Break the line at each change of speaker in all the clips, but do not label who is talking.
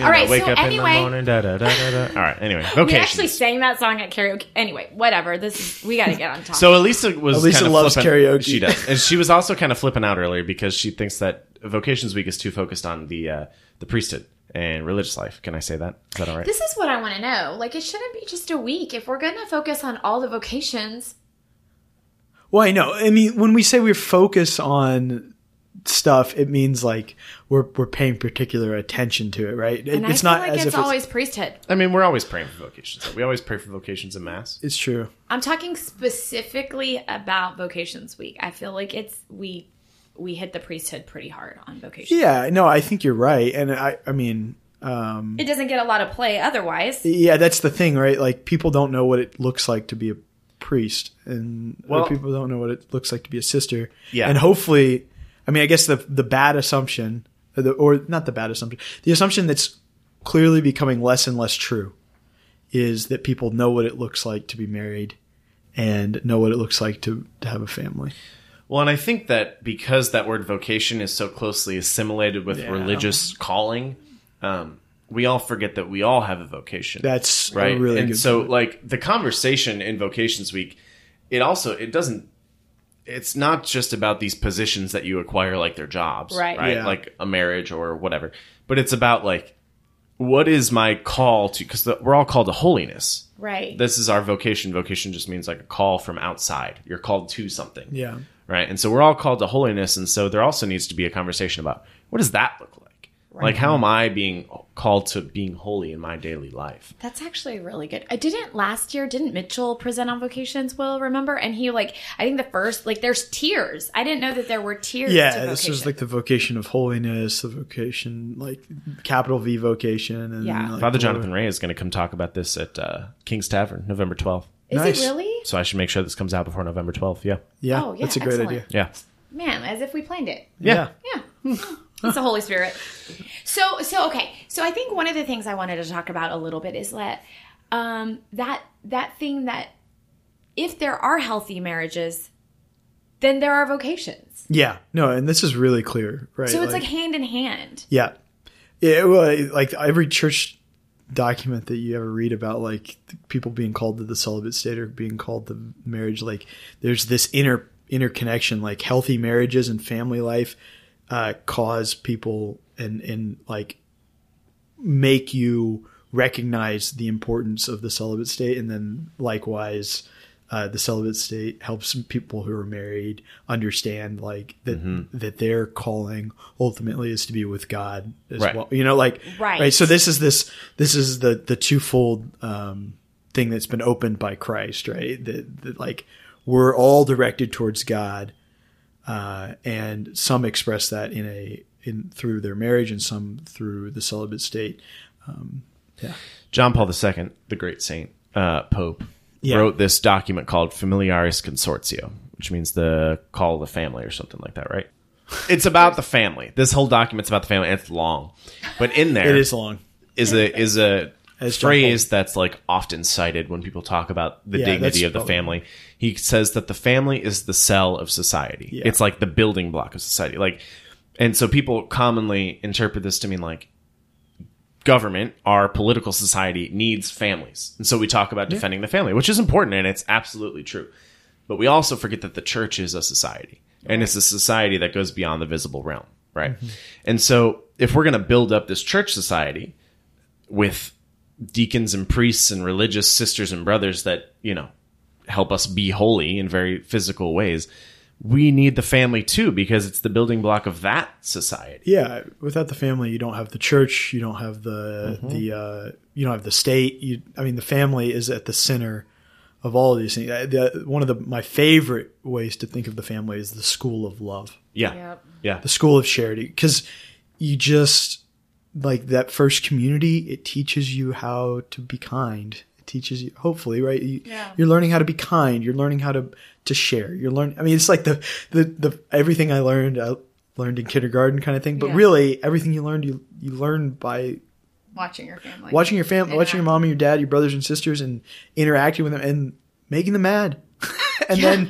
You
All right,
wake
so
up in
anyway-
the morning. Da, da, da, da, da. All right. Anyway,
We
vocations.
actually sang that song at karaoke. Anyway, whatever. This is we got to get on top.
So Alissa was
Alissa
kind of
loves
flipping-
karaoke.
She does, and she was also kind of flipping out earlier because she thinks that Vocations Week is too focused on the uh, the priesthood and religious life. Can I say that? Is that all right?
this is what I want to know. Like, it shouldn't be just a week. If we're going to focus on all the vocations,
Well, I know. I mean, when we say we focus on stuff, it means like we're we're paying particular attention to it, right? It-
and
it's
I feel
not
like
as
it's
if
always priesthood.
I mean, we're always praying for vocations. We always pray for vocations in mass.
it's true.
I'm talking specifically about vocations week. I feel like it's we we hit the priesthood pretty hard on vocations.
Yeah, no, I think you're right, and I I mean, um,
It doesn't get a lot of play otherwise.
yeah, that's the thing, right? Like people don't know what it looks like to be a priest, and
Well-
people don't know what it looks like to be a sister.
Yeah.
and hopefully, I mean, I guess the the bad assumption, or, the, or not the bad assumption, the assumption that's clearly becoming less and less true, is that people know what it looks like to be married, and know what it looks like to to have a family.
Well, and I think that because that word vocation is so closely assimilated with
Yeah.
religious calling, um, we all forget that we all have a vocation.
That's
right.
Really
and
good.
so,
point.
like the conversation in Vocations Week, it also it doesn't. It's not just about these positions that you acquire, like their jobs,
Right.
Right,
Yeah.
like a marriage or whatever. But it's about like, what is my call to? Because we're all called to holiness.
Right.
This is our vocation. Vocation just means like a call from outside. You're called to something
yeah.
right? And so we're all called to holiness, and so there also needs to be a conversation about what does that look like? Like, how am I being called to being holy in my daily life?
That's actually really good. I didn't last year. Didn't Mitchell present on vocations? Will remember? And he like I think the first like there's tiers. I didn't know that there were tiers.
Yeah,
to
this
vocation.
is like the vocation of holiness, the vocation, like capital V vocation, and
Yeah.
like
Father Jonathan Ray is going to come talk about this at uh, King's Tavern, November 12th.
Is
Nice.
it really?
So I should make sure this comes out before November 12th. Yeah.
Yeah,
Oh, yeah,
that's a great
excellent.
idea.
Yeah.
Man, as if we planned it.
Yeah.
Yeah. It's the Holy Spirit. So so okay. So I think one of the things I wanted to talk about a little bit is that um that that thing that if there are healthy marriages, then there are vocations.
Yeah, no, and this is really clear, right?
So it's like, hand in hand.
yeah, yeah. Well, like every church document that you ever read about, like people being called to the celibate state or being called to marriage, like there's this inner interconnection. Like healthy marriages and family life uh, cause people and and like make you recognize the importance of the celibate state, and then likewise. Uh, the celibate state helps people who are married understand like that that their calling ultimately is to be with God as
Right.
well. You know, like
Right.
So this is this this is the the twofold um, thing that's been opened by Christ, right? That, that like we're all directed towards God, uh, and some express that in a in through their marriage, and some through the celibate state. Yeah.
John Paul II, the great saint, uh, Pope,
Yeah.
wrote this document called Familiaris Consortio, which means the call of the family or something like that, right? It's about the family. This whole document's about the family. and It's long, but in there
It is long.
is a is a
As
phrase that's like often cited when people talk about the
Yeah,
dignity of the
probably-
family. He says that the family is the cell of society.
Yeah.
It's like the building block of society. Like, and so people commonly interpret this to mean like government, our political society needs families, and so we talk about defending the family, which is important and it's absolutely true. But we also forget that the church is a society, and it's a society that goes beyond the visible realm, right? Mm-hmm. And so, if we're going to build up this church society with deacons and priests and religious sisters and brothers that you know help us be holy in very physical ways, we need the family too because it's the building block of that society.
Yeah, without the family, you don't have the church. You don't have the the uh, you don't have the state. You, I mean, the family is at the center of all of these things. Uh, The, one of the my favorite ways to think of the family is the school of love,
Yeah,
Yep.
yeah,
the school of charity, because you just like that first community. It teaches you how to be kind. It teaches you, hopefully, right? You,
Yeah.
You're learning how to be kind. You're learning how to to share. You're learning. I mean, it's like the the the everything I learned. I learned in kindergarten kind of thing. But
Yeah.
really, everything you learned, you you learn by
Watching your family.
watching your family, watching your mom and your dad, your brothers and sisters, and interacting with them and making them mad, and then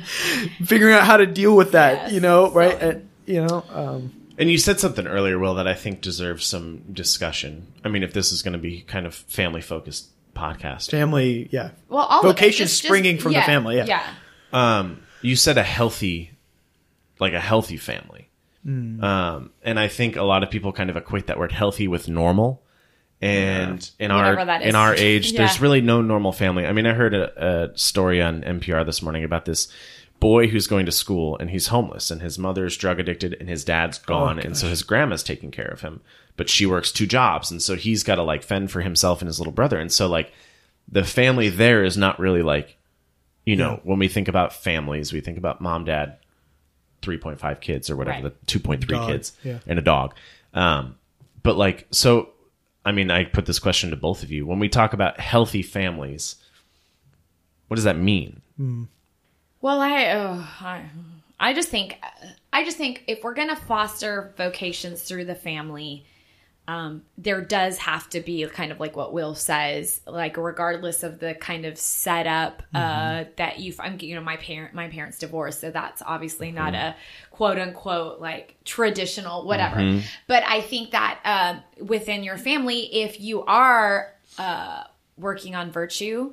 figuring out how to deal with that.
Yes.
You know, right?
So-
And, you know, um,
And you said something earlier, Will, that I think deserves some discussion. I mean, if this is going to be kind of family focused podcast,
family, yeah.
Well, all of it,
Vocation
just- just-
springing from the family, yeah.
yeah.
um, you said a healthy, like a healthy family.
Hmm.
Um, and I think a lot of people kind of equate that word healthy with normal. And in
Whatever
our in our age, there's really no normal family. I mean, I heard a, a story on NPR this morning about this boy who's going to school and he's homeless and his mother's drug addicted and his dad's gone and so his grandma's taking care of him but she works two jobs and so he's got to like fend for himself and his little brother and so like the family there is not really like you know when we think about families we think about mom dad 3.5 kids or whatever
Right.
the 2.3
Dog,
kids
yeah.
and a dog. Um but like so i mean i put this question to both of you. When we talk about healthy families what does that mean?
Well, I, uh, I, I just think, I just think if we're gonna foster vocations through the family, um, there does have to be kind of like what Will says, like regardless of the kind of setup uh, that you, I'm, you know, my parent, my parents divorced, so that's obviously not a quote unquote like traditional whatever. But I think that uh, within your family, if you are uh, working on virtue,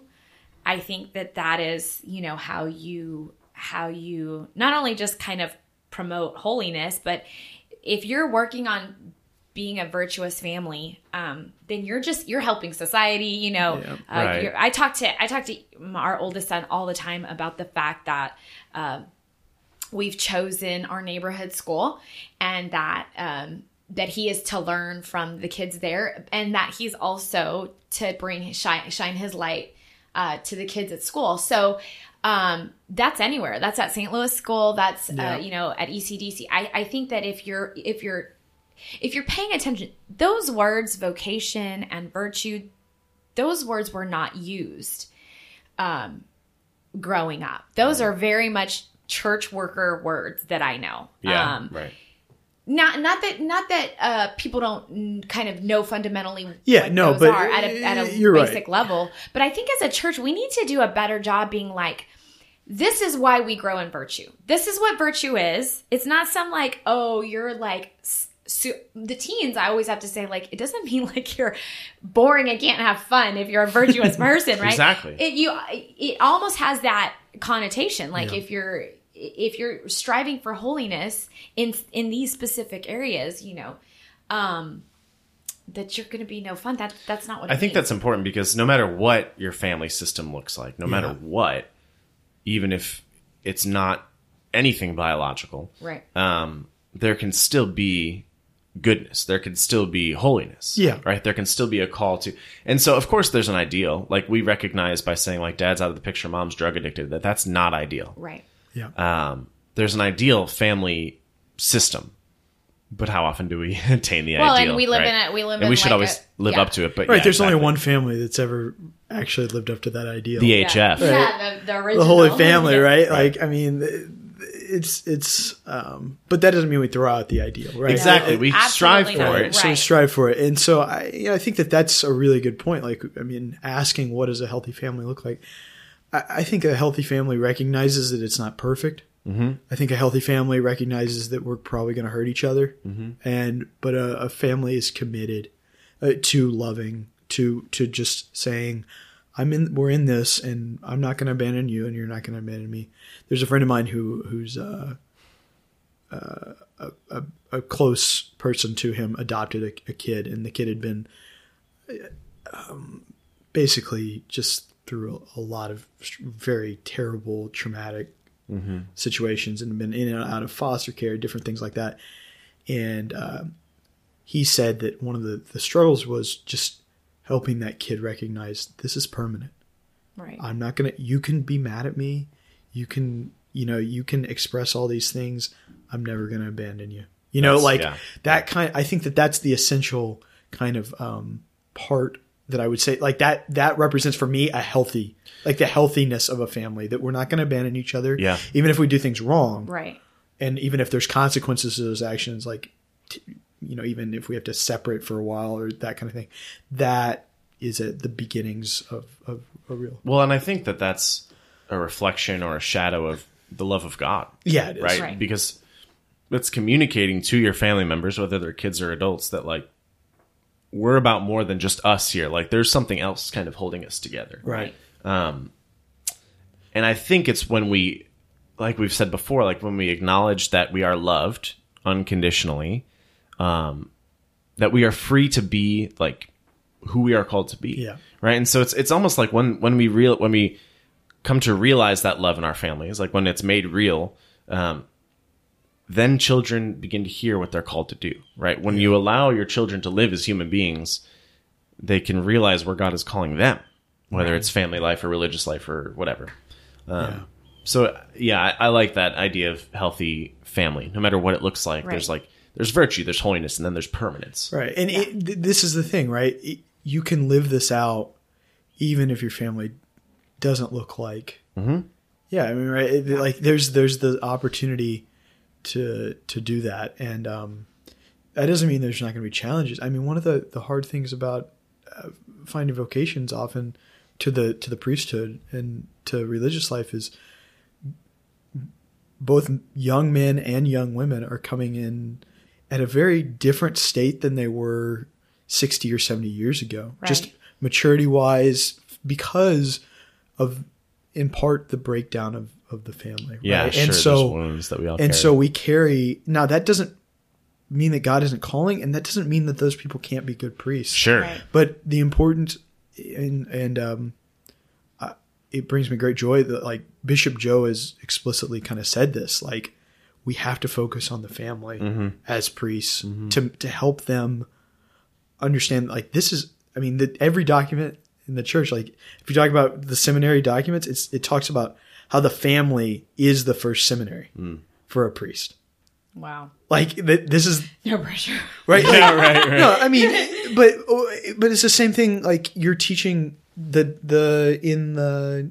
I think that that is, you know, how you how you not only just kind of promote holiness, but if you're working on being a virtuous family, um, then you're just you're helping society. You know,
Yeah.
uh,
Right.
you're, I talk to I talk to our oldest son all the time about the fact that. Uh, we've chosen our neighborhood school and that um, that he is to learn from the kids there and that he's also to bring shine, shine his light uh, to the kids at school so um, that's anywhere that's at st louis school that's
Yeah.
uh, you know at ecdc I, I think that if you're if you're if you're paying attention those words vocation and virtue those words were not used um, growing up. Those are very much church worker words that I know.
yeah
Um,
right
not not that not that uh, people don't kind of know fundamentally
Yeah,
what
no,
those
but,
are at a, at a
you're right.
basic level. But I think as a church, we need to do a better job being like, this is why we grow in virtue. This is what virtue is. It's not some like, oh, you're like. So the teens, I always have to say, like, it doesn't mean like you're boring and can't have fun if you're a virtuous person, right?
Exactly.
It you it almost has that connotation. Like
Yeah.
if you're if you're striving for holiness in in these specific areas, you know, um, that you're going to be no fun. That that's not what
I think
means.
that's important because no matter what your family system looks like, no matter what, even if it's not anything biological,
right.
um, there can still be goodness. There can still be holiness.
Yeah.
Right. There can still be a call to, and so of course there's an ideal. Like we recognize by saying like dad's out of the picture, mom's drug addicted. That that's not ideal.
Right.
Yeah.
Um, there's an ideal family system, but how often do we attain the
Well,
ideal?
and we live
right?
in it. we live in it,
and
in
we should
like
always
a-
live
yeah.
up to it. But
right.
yeah,
there's only one family that's ever actually lived up to that ideal.
The
Yeah.
HF.
Yeah, the, the original.
the Holy Family,
Yeah.
right?
Right.
Like, I mean, it's it's, um, but that doesn't mean we throw out the ideal, right?
Exactly.
It-
We
Absolutely
strive for
not.
it.
so we strive for it, and so I, you know, I think that that's a really good point. Like, I mean, asking what does a healthy family look like? I, I think a healthy family recognizes that it's not perfect. Mm-hmm. I think a healthy family recognizes that we're probably going to hurt each other, mm-hmm. and but a, a family is committed uh, to loving, to to just saying, "I'm in, we're in this, and I'm not going to abandon you, and you're not going to abandon me." There's a friend of mine who who's uh, a, a close person to him adopted a, a kid, and the kid had been um, basically just through a, a lot of very terrible, traumatic situations, and been in and out of foster care, different things like that. And um, he said that one of the, the struggles was just helping that kid recognize this is permanent.
Right.
I'm not gonna. You can be mad at me. You can, you know, you can express all these things. I'm never gonna abandon you. You know,
That's-
like
yeah.
that kind. I think that that's the essential kind of um, part that I would say. Like that. That represents for me a healthy, like the healthiness of a family. That we're not going to abandon each other.
Yeah.
Even if we do things wrong,
Right.
and even if there's consequences to those actions, like t- you know, even if we have to separate for a while or that kind of thing, that is at the beginnings of, of a real.
Well, and I think that that's a reflection or a shadow of the love of God.
Yeah, it is.
right?
Right.
Because it's communicating to your family members, whether they're kids or adults, that like we're about more than just us here. Like there's something else kind of holding us together.
Right.
Um, and I think it's when we, like we've said before, like when we acknowledge that we are loved unconditionally, um, that we are free to be like who we are called to be.
Yeah.
Right. And so it's it's almost like when when we real when we come to realize that love in our families, like when it's made real, um, then children begin to hear what they're called to do. Right. When you allow your children to live as human beings, they can realize where God is calling them, whether it's family life or religious life or whatever. Um,
Yeah.
So yeah, I, I like that idea of healthy family. No matter what it looks like,
Right.
there's like there's virtue, there's holiness, and then there's permanence.
Right. And it, th- this is the thing, right? It- you can live this out even if your family doesn't look like. Mm-hmm. Yeah, I mean, right? It- like there's there's the opportunity to to do that, and um, that doesn't mean there's not going to be challenges. I mean, one of the the hard things about uh, finding vocations often to the to the priesthood and to religious life is both young men and young women are coming in at a very different state than they were 60 or 70 years ago
Right.
just maturity wise because of in part the breakdown of, of the family
Yeah,
right?
sure.
and so
wounds that we all
and
carry.
so we carry now that doesn't mean that god isn't calling and that doesn't mean that those people can't be good priests
sure.
Right.
but the important and and um uh, it brings me great joy that like bishop joe has explicitly kind of said this like we have to focus on the family
Mm-hmm.
as priests to to help them understand like this is i mean that every document in the church like if you talk about the seminary documents it's it talks about how the family is the first seminary
Mm.
for a priest
Wow.
like th- this is
No pressure.
right
Yeah, right, right.
no, I mean, but but it's the same thing. Like you're teaching the the in the,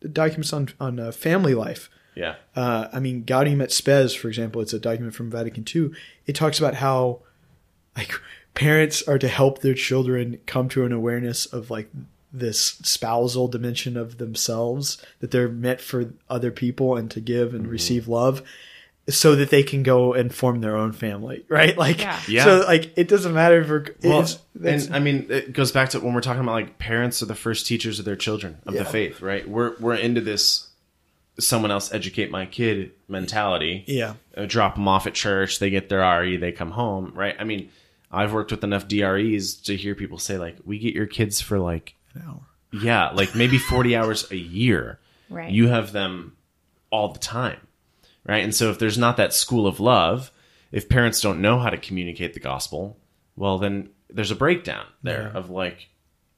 the documents on on uh, family life.
Yeah.
Uh, I mean, Gaudium et Spes, for example, it's a document from Vatican II. It talks about how like parents are to help their children come to an awareness of like this spousal dimension of themselves that they're meant for other people and to give and receive love so that they can go and form their own family right like
Yeah.
Yeah.
so like it doesn't matter if we're
Well,
it's, that's-
and I mean, it goes back to when we're talking about like parents are the first teachers of their children of
Yeah.
the faith, right? We're we're into this someone else educate my kid mentality.
yeah
Uh, drop them off at church, they get their RE, they come home, right? I mean, I've worked with enough DREs to hear people say like, "We get your kids for like,
an hour.
yeah, like maybe forty hours a year.
Right.
You have them all the time, right? And so if there's not that school of love, if parents don't know how to communicate the gospel, well, then there's a breakdown there
Yeah.
of like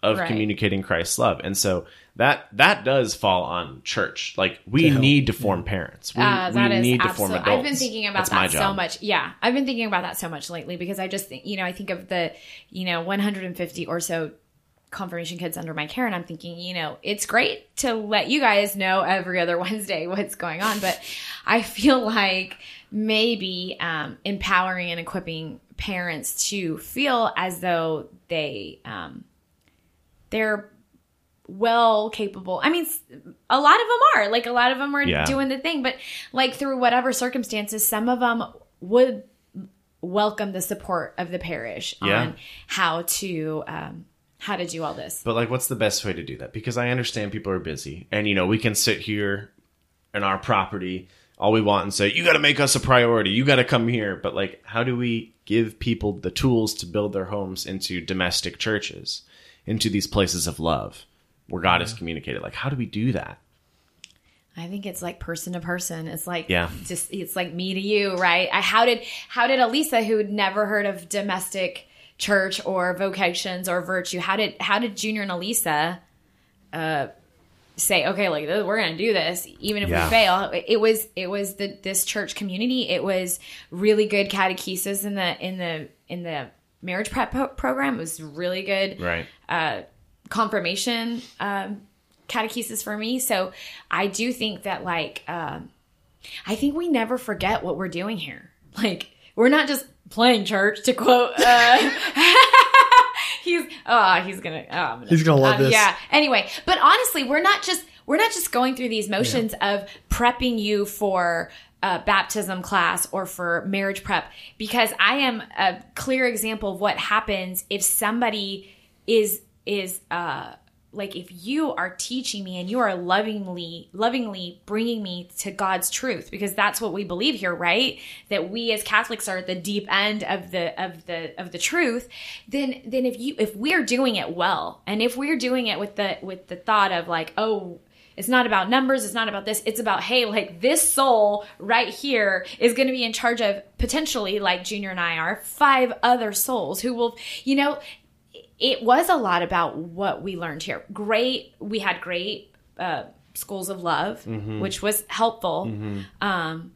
of
Right.
communicating Christ's love, and so that that does fall on church. Like we
To help.
need to form parents. We,
Uh,
we
that is
need to form
absolutely.
adults.
I've been thinking about
That's
that so much. Yeah, I've been thinking about that so much lately because I just think, you know, I think of the, you know, 150 or so confirmation kids under my care, and I'm thinking, you know, it's great to let you guys know every other Wednesday what's going on, but I feel like maybe um, empowering and equipping parents to feel as though they um, they're well capable. I mean, a lot of them are like a lot of them are
Yeah.
doing the thing, but like through whatever circumstances, some of them would welcome the support of the parish
Yeah.
on how to um, how to do all this.
But like, what's the best way to do that? Because I understand people are busy, and you know, we can sit here in our property all we want and say, "You got to make us a priority. You got to come here." But like, how do we give people the tools to build their homes into domestic churches, into these places of love where God is communicated? Like, how do we do that?
I think it's like person to person. It's like
Yeah.
just it's like me to you, right? I, how did how did Alissa, who'd never heard of domestic church or vocations or virtue, how did how did Junior and Alissa uh, say, okay, like we're gonna do this, even if
Yeah.
we fail? It was it was the this church community. It was really good catechesis in the in the in the marriage prep pro- program. It was really good
Right.
confirmation um, catechesis for me. So I do think that like um, I think we never forget what we're doing here. Like we're not just playing church to quote. Uh, he's oh he's gonna oh, I'm gonna,
He's gonna love
um,
this.
Yeah. Anyway, but honestly, we're not just we're not just going through these motions of prepping you for baptism class or for marriage prep because I am a clear example of what happens if somebody is is uh like if you are teaching me and you are lovingly lovingly bringing me to God's truth because that's what we believe here right? That we as Catholics are at the deep end of the of the of the truth then then if you if we're doing it well and if we're doing it with the with the thought of like oh it's not about numbers. It's not about this. It's about, hey, like this soul right here is going to be in charge of potentially, like Junior and I are, five other souls who will, you know, it was a lot about what we learned here. Great. We had great uh, schools of love, which was helpful. Um,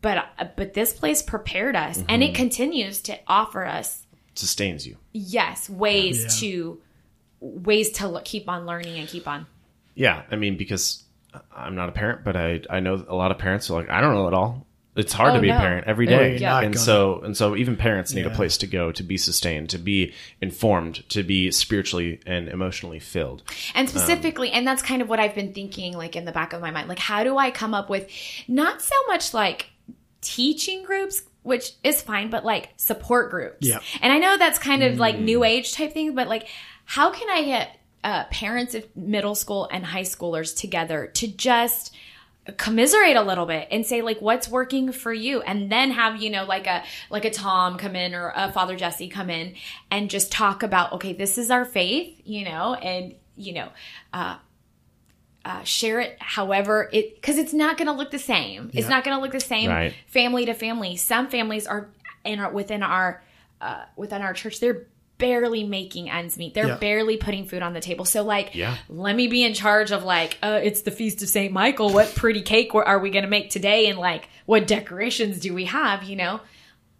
but but this place prepared us, and it continues to offer us
Sustains you.
yes ways
Yeah.
to ways to look, keep on learning and keep on.
Yeah, I mean because I'm not a parent, but I I know a lot of parents are like I don't know it all. It's hard
Oh,
to be
no.
a parent every day,
Yeah, day,
and
gonna-
so and so even parents need a place to go to be sustained, to be informed, to be spiritually and emotionally filled.
And specifically, and that's kind of what I've been thinking, like in the back of my mind, like how do I come up with not so much like teaching groups, which is fine, but like support groups.
Yeah.
And I know that's kind of like new mm. age type thing, but like how can I get uh, parents of middle school and high schoolers together to just commiserate a little bit and say like what's working for you? And then have you know like a like a tom come in or a father jesse come in and just talk about okay this is our faith you know and you know uh uh, share it however it because it's not going to look the same. It's not going to look the same
Right.
family to family. Some families are in our, within our uh, within our church they're barely making ends meet. They're
Yeah.
barely putting food on the table. So like
Yeah.
let me be in charge of like uh, it's the feast of saint michael. What pretty cake are we going to make today? And like what decorations do we have you know?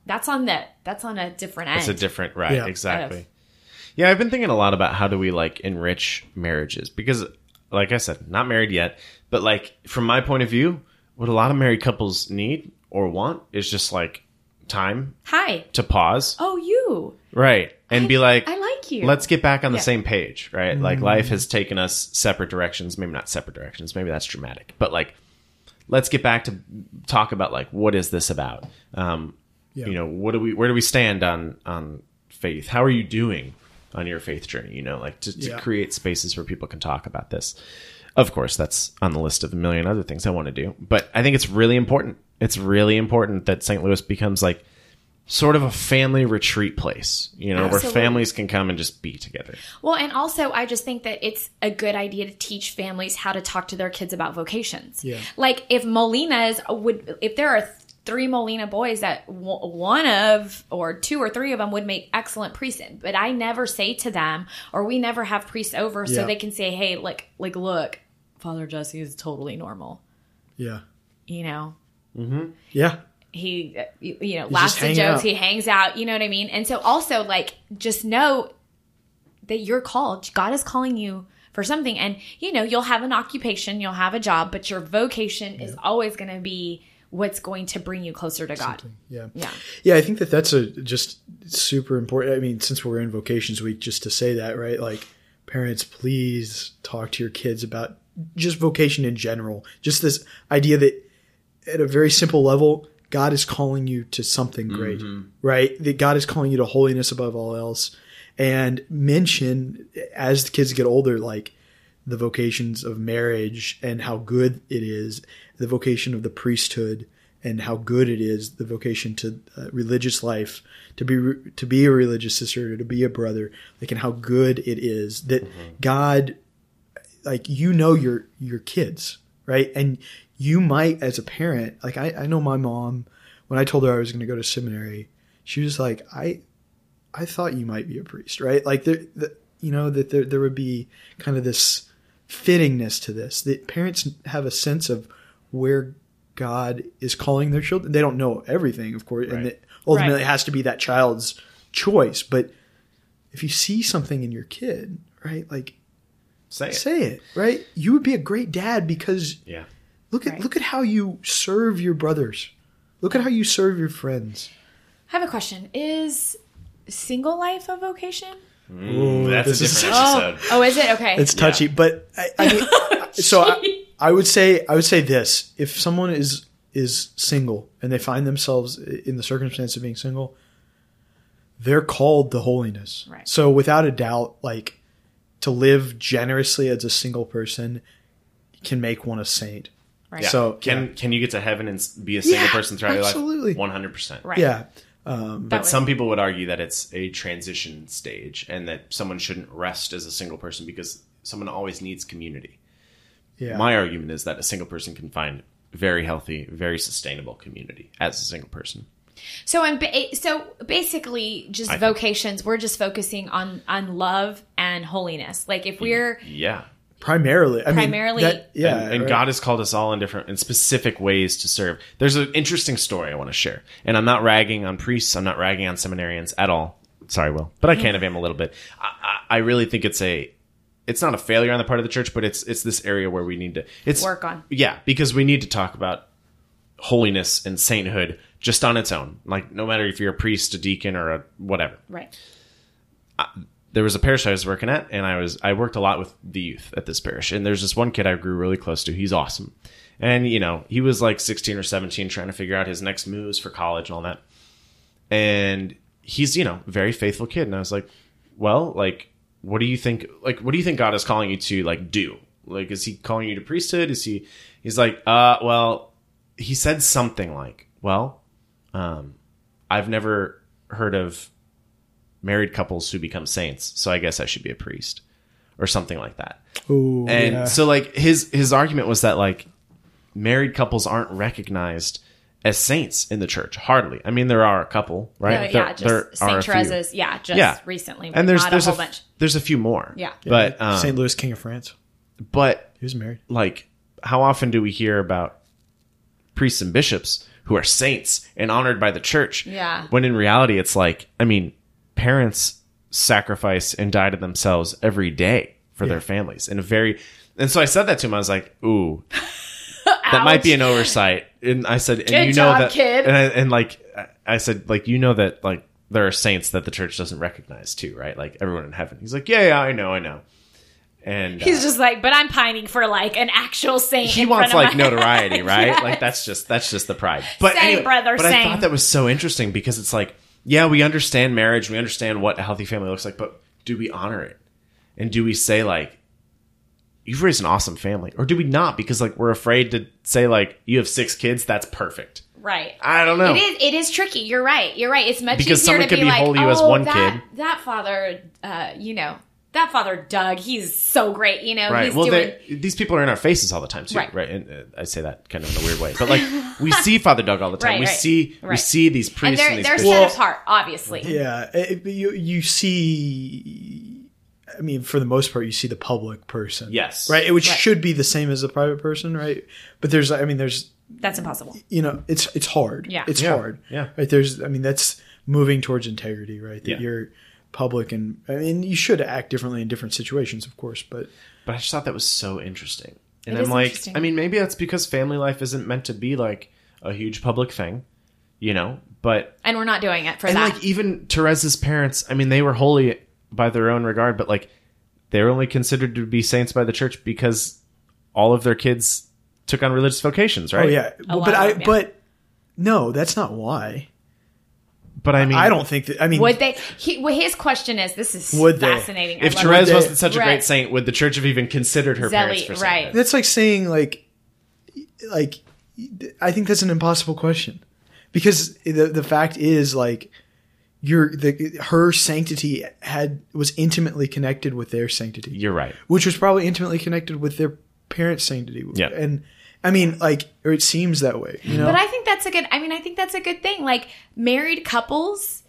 That's on the that's on a different end
It's a different right,
Yeah.
exactly. Yeah, I've been thinking a lot about how do we like enrich marriages? Because like I said, not married yet, but like from my point of view, what a lot of married couples need or want is just like time
hi.
to pause,
oh you.
Right, and
I-
be like
i like you
let's get back on the
Yeah.
same page, right? Like life has taken us separate directions, maybe not separate directions, maybe that's dramatic, but like let's get back to talk about like what is this about? Um,
Yeah.
You know, what do we where do we stand on on faith? How are you doing on your faith journey? You know, like to, to
Yeah.
create spaces where people can talk about this. Of course, that's on the list of a million other things I want to do, but I think it's really important. It's really important that St. Louis becomes like sort of a family retreat place, you know, where families can come and just be together.
Well, and also, I just think that it's a good idea to teach families how to talk to their kids about vocations.
Yeah.
Like if Molina's would, if there are three Molina boys that w- one of or two or three of them would make excellent priests, but I never say to them, or we never have priests over, so
Yeah.
they can say, "Hey, like, like, look, Father Jesse is totally normal."
Yeah.
You know, Mhm.
Yeah.
He you know laughs and jokes
out.
he hangs out you know what i mean and so also like just know that you're called god is calling you for something and you know you'll have an occupation you'll have a job but your vocation is always going to be what's going to bring you closer to god
Yeah.
yeah
Yeah, I think that that's a just super important. I mean, since we're in vocations week, just to say that, right? Like, parents, please talk to your kids about just vocation in general. Just this idea that at a very simple level, God is calling you to something great, right? That God is calling you to holiness above all else. And mention as the kids get older, like the vocations of marriage and how good it is, the vocation of the priesthood and how good it is, the vocation to uh, religious life, to be to be a religious sister, to be a brother, like and how good it is that God, like you know your your kids, right? And you might as a parent, like I, I know my mom, when I told her I was going to go to seminary, she was like, I I thought you might be a priest, right? Like there, the, you know, that there there would be kind of this fittingness to this that parents have a sense of where God is calling their children. They don't know everything, of course, and
Right.
that ultimately
Right.
it has to be that child's choice. But if you see something in your kid, right, like
Say it.
say it, right? You would be a great dad because
yeah.
Look at
Right.
look at how you serve your brothers. Look at how you serve your friends.
i have a question is single life a vocation mm,
Ooh,
That's a
this is
different
oh,
episode.
oh is it okay
It's touchy, but I, I mean, so I, I would say I would say this: if someone is is single and they find themselves in the circumstance of being single, they're called to holiness.
Right.
So without a doubt, like to live generously as a single person can make one a saint.
Right.
Yeah.
So,
can
yeah.
can you get to heaven and be a single
Yeah,
person throughout
absolutely.
your life? Absolutely, One hundred percent.
Right.
Yeah.
Um, that
But
would-
some people would argue that it's a transition stage and that someone shouldn't rest as a single person because someone always needs community.
Yeah.
My argument is that a single person can find very healthy, very sustainable community as a single person.
So and ba- so basically, just
I think-
vocations. We're just focusing on on love and holiness. Like if we're
Yeah.
Primarily. I
Primarily-
mean, that, yeah.
and, and
right.
God has called us all in different in specific ways to serve. There's an interesting story I want to share, and I'm not ragging on priests. I'm not ragging on seminarians at all. Sorry, Will, but I can of him a little bit. I, I, I really think it's a it's not a failure on the part of the church, but it's it's this area where we need to it's
Work on.
Yeah, because we need to talk about holiness and sainthood just on its own. Like no matter if you're a priest, a deacon, or a whatever
right.
There was a parish I was working at, and I was I worked a lot with the youth at this parish. And there's this one kid I grew really close to. He's awesome, and you know he was like 16 or 17, trying to figure out his next moves for college and all that. And he's you know very faithful kid, and I was like, well, like what do you think? Like what do you think God is calling you to like do? Like is he calling you to priesthood? Is he? He's like, uh, well, he said something like, well, um, I've never heard of married couples who become saints, so I guess I should be a priest or something like that.
Ooh,
And
yeah.
so like his his argument was that like married couples aren't recognized as saints in the church. Hardly. I mean there are a couple, right?
No,
There-
yeah,
there are
just Saint
a few.
Teresa's. Yeah, just
Yeah.
recently,
And there's
not
there's
a
a,
whole
f-
bunch.
there's a few more.
Yeah.
But um,
St. Louis King of France.
but
He was married.
like how often do we hear about priests and bishops who are saints and honored by the church
Yeah.
when in reality it's like i mean parents sacrifice and die to themselves every day for their families in a very and so i said that to him i was like ooh that might be an oversight and i said and
Good
you know
job,
that
kid.
and, I, and like I- said like you know that like there are saints that the church doesn't recognize too right like everyone in heaven he's like yeah yeah i know i know and uh,
He's just like, but I'm pining for like an actual saint.
he
in
wants like notoriety, right?
Yes.
Like that's just that's just the pride. But
Same,
anyway,
brother,
but I thought that was so interesting because it's like, yeah, we understand marriage, we understand what a healthy family looks like, but do we honor it? And do we say like, you've raised an awesome family, or do we not? Because like we're afraid to say like you have six kids, that's perfect.
Right.
I don't know.
It is. It is tricky. You're right. You're right. It's much
Because
easier
someone
to
could
be,
be
like,
holy
oh,
has one
that,
kid."
That father, uh, you know, that father Doug. He's so great. You know,
Right.
he's
Well,
doing.
these people are in our faces all the time too,
Right.
right? And uh, I say that kind of in a weird way, but like we see Father Doug all the time.
Right,
we
right,
see we see these
And
priests
they're
and, these
they're
bishops.
set apart, obviously.
Yeah, it, but you you see. I mean, for the most part, you see the public person.
Yes.
right, which
Right.
should be the same as the private person, right? But there's, I mean, there's,
That's impossible.
you know, it's it's hard.
Yeah.
it's
Yeah,
hard.
yeah.
right. There's, I mean, that's moving towards integrity, right? That
Yeah.
you're public, and I mean, you should act differently in different situations, of course, but
But I just thought that was so interesting. And
It
I'm
is
like,
interesting.
I mean, maybe that's because family life isn't meant to be like a huge public thing, you know? But,
And we're not doing it for
and
that.
like, even Teresa's parents, I mean, they were holy by their own regard, but like, they're only considered to be saints by the church because all of their kids took on religious vocations, right?
oh yeah,
A lot
but I,
them, yeah.
but no, that's not why.
But I mean,
I don't think that. I mean,
would they? He, well, his question is: This is
Would
fascinating. I
if
love
Therese
they-
wasn't such a
Right.
great saint, would the church have even considered her parents
Zélie,
for
right.
That's like saying like, like, I think that's an impossible question, because the the fact is like, your the her sanctity had was intimately connected with their sanctity,
You're right.
which was probably intimately connected with their parents' sanctity.
Yeah.
and I mean, like, or it seems that way. You know,
But I think that's a good. I mean, I think that's a good thing. Like married couples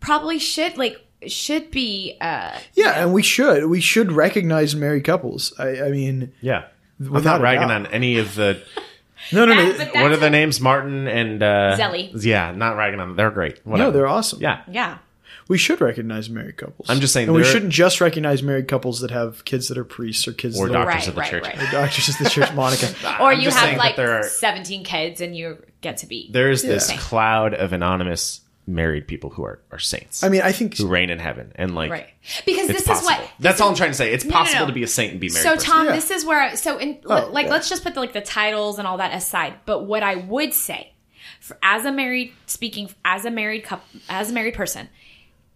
probably should like should be. uh
yeah, and we should we should recognize married couples. I, I mean,
Yeah. I'm
Without
not ragging on any of the
no, no, no,
but
what are
That's
the names? Martin and uh,
Zélie.
Yeah, not ragging on them. They're great. Whatever.
no, they're awesome.
yeah.
Yeah.
We should recognize married couples.
I'm just saying
and we
there-
shouldn't just recognize married couples that have kids that are priests or kids
Or
that
doctors
Right,
of the
right,
church.
right.
or doctors of the church. Monica.
Or
I'm
you
just
have
saying that
like
there are-
17 kids and you get to be.
There's this
Yeah.
cloud of anonymous married people who are, are saints
I mean, I think
who reign in heaven and like
Right. Because
it's
this
possible.
is what
That's all I'm trying to say. It's
no,
possible
no.
to be a saint and be married.
So
person.
Tom,
Yeah.
this is where so in
Oh,
like
yeah.
let's just put the, like the titles and all that aside. But what I would say, for, as a married speaking as a married couple, as a married person,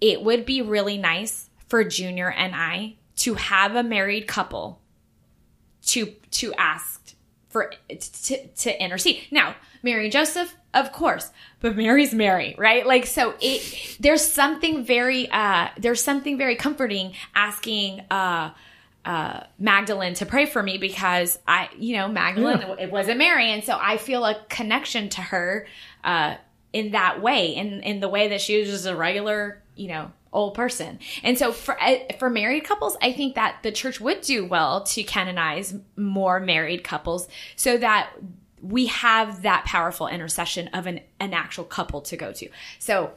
it would be really nice for Junior and I to have a married couple to to ask for to, to intercede. Now, Mary and Joseph, of course, but Mary's Mary, right? Like so it there's something very uh there's something very comforting asking uh uh Magdalene to pray for me because I you know Magdalene it wasn't Mary and so I feel a connection to her uh in that way in in the way that she was just a regular, you know, old person. And so for uh, for married couples, I think that the church would do well to canonize more married couples so that we have that powerful intercession of an an actual couple to go to. So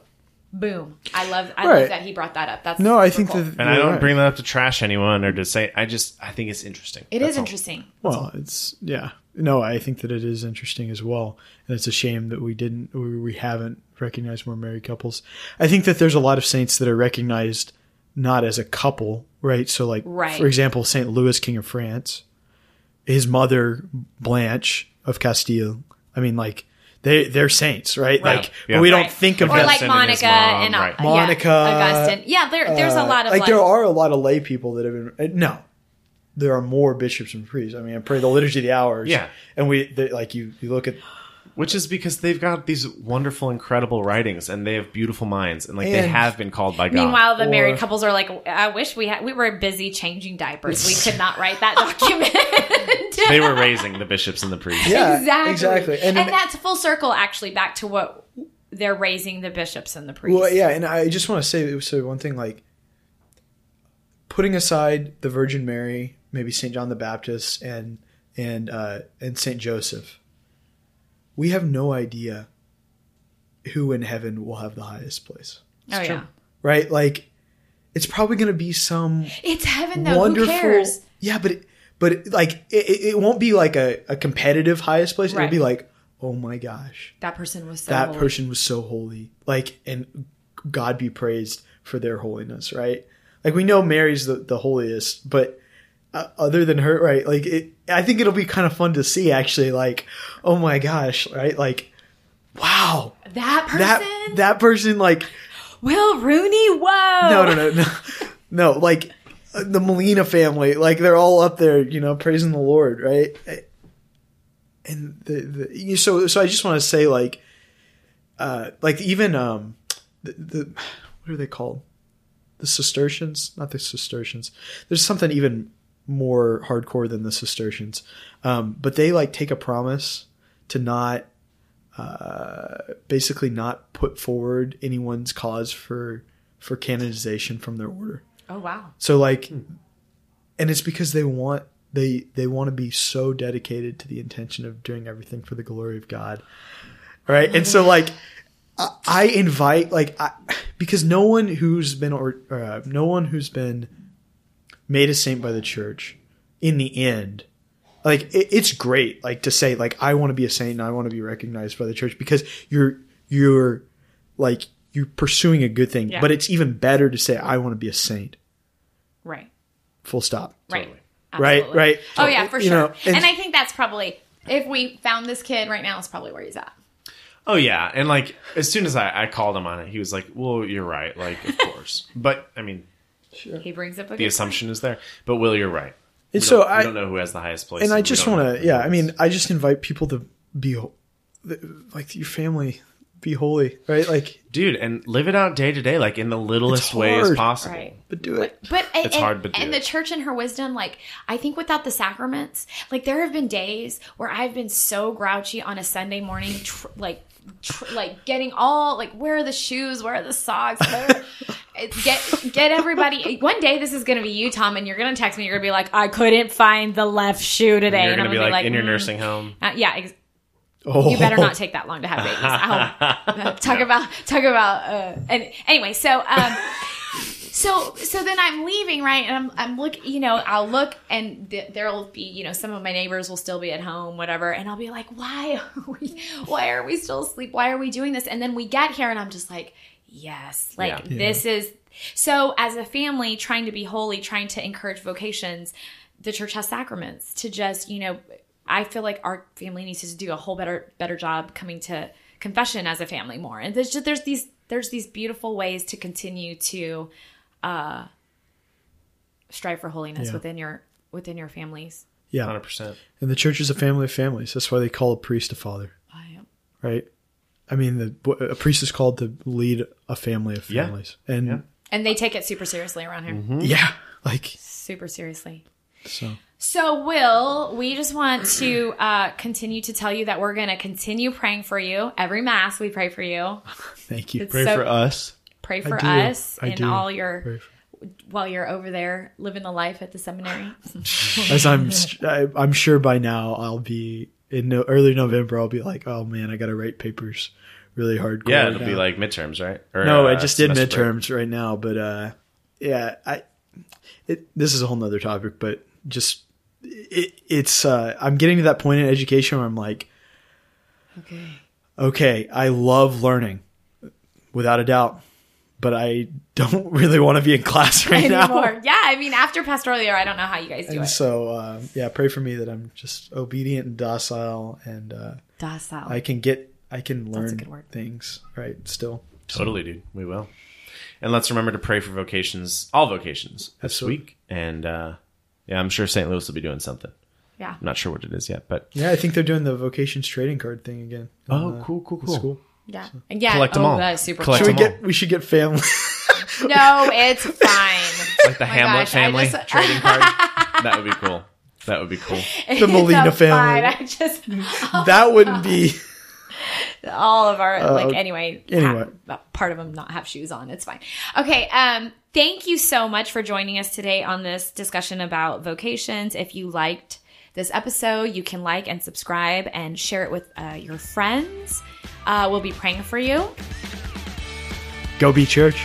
boom. I love I love that he brought that up. That's
no, I think
cool.
that
and I don't
right.
bring that up to trash anyone or to say. I just I think it's interesting.
It
That's
is
all.
interesting.
Well, it's yeah. No, I think that it is interesting as well, and it's a shame that we didn't, we, we haven't recognized more married couples. I think that there's a lot of saints that are recognized not as a couple, right? So, like,
Right.
for example, Saint Louis, King of France, his mother Blanche of Castile. I mean, like, they they're saints, right?
Right.
Like,
Yeah.
but we don't think of
Or
them.
like
Augustine and
Monica
mom,
and, uh,
right.
yeah,
Monica,
Augustine. Yeah, there, there's a
Uh,
lot of
like,
like,
there are a lot of lay people that have been uh, no there are more bishops and priests i mean i pray the liturgy of the hours
Yeah.
and we they, like you you look at
Which is because they've got these wonderful, incredible writings, and they have beautiful minds, and like they
And-
have been called by God.
Meanwhile, the
Or-
married couples are like, I wish we had. We were busy changing diapers. We could not write that document.
they were raising the bishops and the priests.
yeah
exactly,
exactly
and,
and,
that's full circle, actually, back to what they're raising the bishops and the priests.
well yeah and i just want to say so one thing like putting aside the virgin mary maybe saint john the baptist and and uh and saint joseph we have no idea who in heaven will have the highest place
oh yeah,
right like it's probably going to be some
it's heaven though.
wonderful.
Who cares?
Yeah, but it, but it, like it, it it won't be like a, a competitive highest place. It'll be like, oh my gosh,
That person was so
that
holy.
person was so holy. Like, and God be praised for their holiness, right? Like we know Mary's the, the holiest, but uh, other than her, right? Like it, I think it'll be kind of fun to see actually. Like, oh my gosh, right? Like, wow,
That person,
that that person like
Will Rooney. Whoa!
no, no, no, no, no. Like uh, the Molina family, like they're all up there, you know, praising the Lord, right? And the, the you, so, so I just want to say, like, uh, like even um, the, the what are they called? The Cistercians, not the Cistercians. There's something even more hardcore than the Cistercians, um, but they like take a promise to not uh, basically not put forward anyone's cause for for canonization from their order.
Oh wow.
So like, and it's because they want they they want to be so dedicated to the intention of doing everything for the glory of God, right? And so like, I, I invite like I, because no one who's been or uh, no one who's been made a saint by the church in the end like it, it's great like to say like i want to be a saint and i want to be recognized by the church because you're you're like you're pursuing a good thing
Yeah.
but it's even better to say i want to be a saint
Right.
full stop
Right.
Right, right.
Oh yeah, for
You
sure.
know,
and,
and-
I think that's probably if we found this kid right now, it's probably where he's at.
Oh yeah, and like as soon as I, I called him on it, he was like, "Well, you're right. Like, of course." but I mean,
He brings up a
the
good
assumption is there. But Will, you're right. We
so
don't,
i
we don't know who has the highest place,
and i just want to yeah i mean i just invite people to be like your family be holy right like
dude, and live it out day to day, like in the littlest
It's
way as possible.
Right.
but do it
But
It's
and,
hard, but do
and
it.
the church in her wisdom, like I think without the sacraments, like there have been days where I've been so grouchy on a Sunday morning, tr- like tr- like getting all like where are the shoes, where are the socks, where get get everybody. One day this is gonna be you, Tom, and you're gonna text me. You're gonna be like, I couldn't find the left shoe today,
You're gonna
I'm
be like, in your
"Mm."
nursing home.
Uh, yeah, ex-
oh
you better not take that long to have babies. I hope. talk about talk about uh, and anyway, so um, so so then I'm leaving, right? And I'm I'm look, you know, I'll look and th- there'll be, you know, some of my neighbors will still be at home, whatever, and I'll be like, why are we, why are we still asleep? Why are we doing this? And then we get here, and I'm just like, yes, like
Yeah.
this is. So as a family, trying to be holy, trying to encourage vocations, the church has sacraments to just, you know, I feel like our family needs to do a whole better better job coming to confession as a family more. And there's just there's these there's these beautiful ways to continue to uh strive for holiness
Yeah.
within your within your families.
Yeah.
100%.
And the church is a family of families. That's why they call a priest a father,
I am.
right? I mean, the a priest is called to lead a family of
Yeah.
families, and
Yeah.
yeah,
And they take it super seriously around here. Yeah.
Like
Super seriously.
so.
So, Will, we just want to uh, continue to tell you that we're going to continue praying for you. Every Mass, we pray for you.
Thank you.
It's
Pray
so-
for us.
Pray for
do.
us
I
in
do.
all your
Pray for-
while you're over there living the life at the seminary.
As I'm, I, I'm sure by now I'll be in no, early November. I'll be like, oh man, I got to write papers really hardcore.
Yeah, it'll
now.
be like midterms, right? Or,
No, I
uh,
just did
semester break.
midterms right now, but uh, yeah, I. It, this is a whole nother topic, but just it, it's. Uh, I'm getting to that point in education where I'm like,
okay.
okay, I love learning, without a doubt, but I don't really want to be in class right now.
Yeah, I mean, after pastoral year, I don't know how you guys do
And
it.
so, um, yeah, pray for me that I'm just obedient and docile, and uh,
Docile.
I can get, I can learn things. Right, still.
Totally, dude. We will. And let's remember to pray for vocations, all vocations this
Absolutely.
week. And uh, yeah, I'm sure St. Louis will be doing something.
yeah.
I'm not sure what it is yet, but
Yeah, I think they're doing the vocations trading card thing again.
Oh,
the-
cool, cool, cool.
School.
Yeah. And yeah.
Collect 'em
oh,
all.
That is super
Collect
Should we get? We should get family.
No, it's fine.
like the
Oh
Hamlet
gosh,
family
just-
trading card. That would be cool. That would be cool.
The Molina family.
fine. I just
that wouldn't be.
all of our like anyway,
Anyway.
ha- part of them not have shoes on. It's fine. Okay. Um. Thank you so much for joining us today on this discussion about vocations. If you liked this episode, you can like and subscribe and share it with uh, your friends. Uh, we'll be praying for you.
Go be church.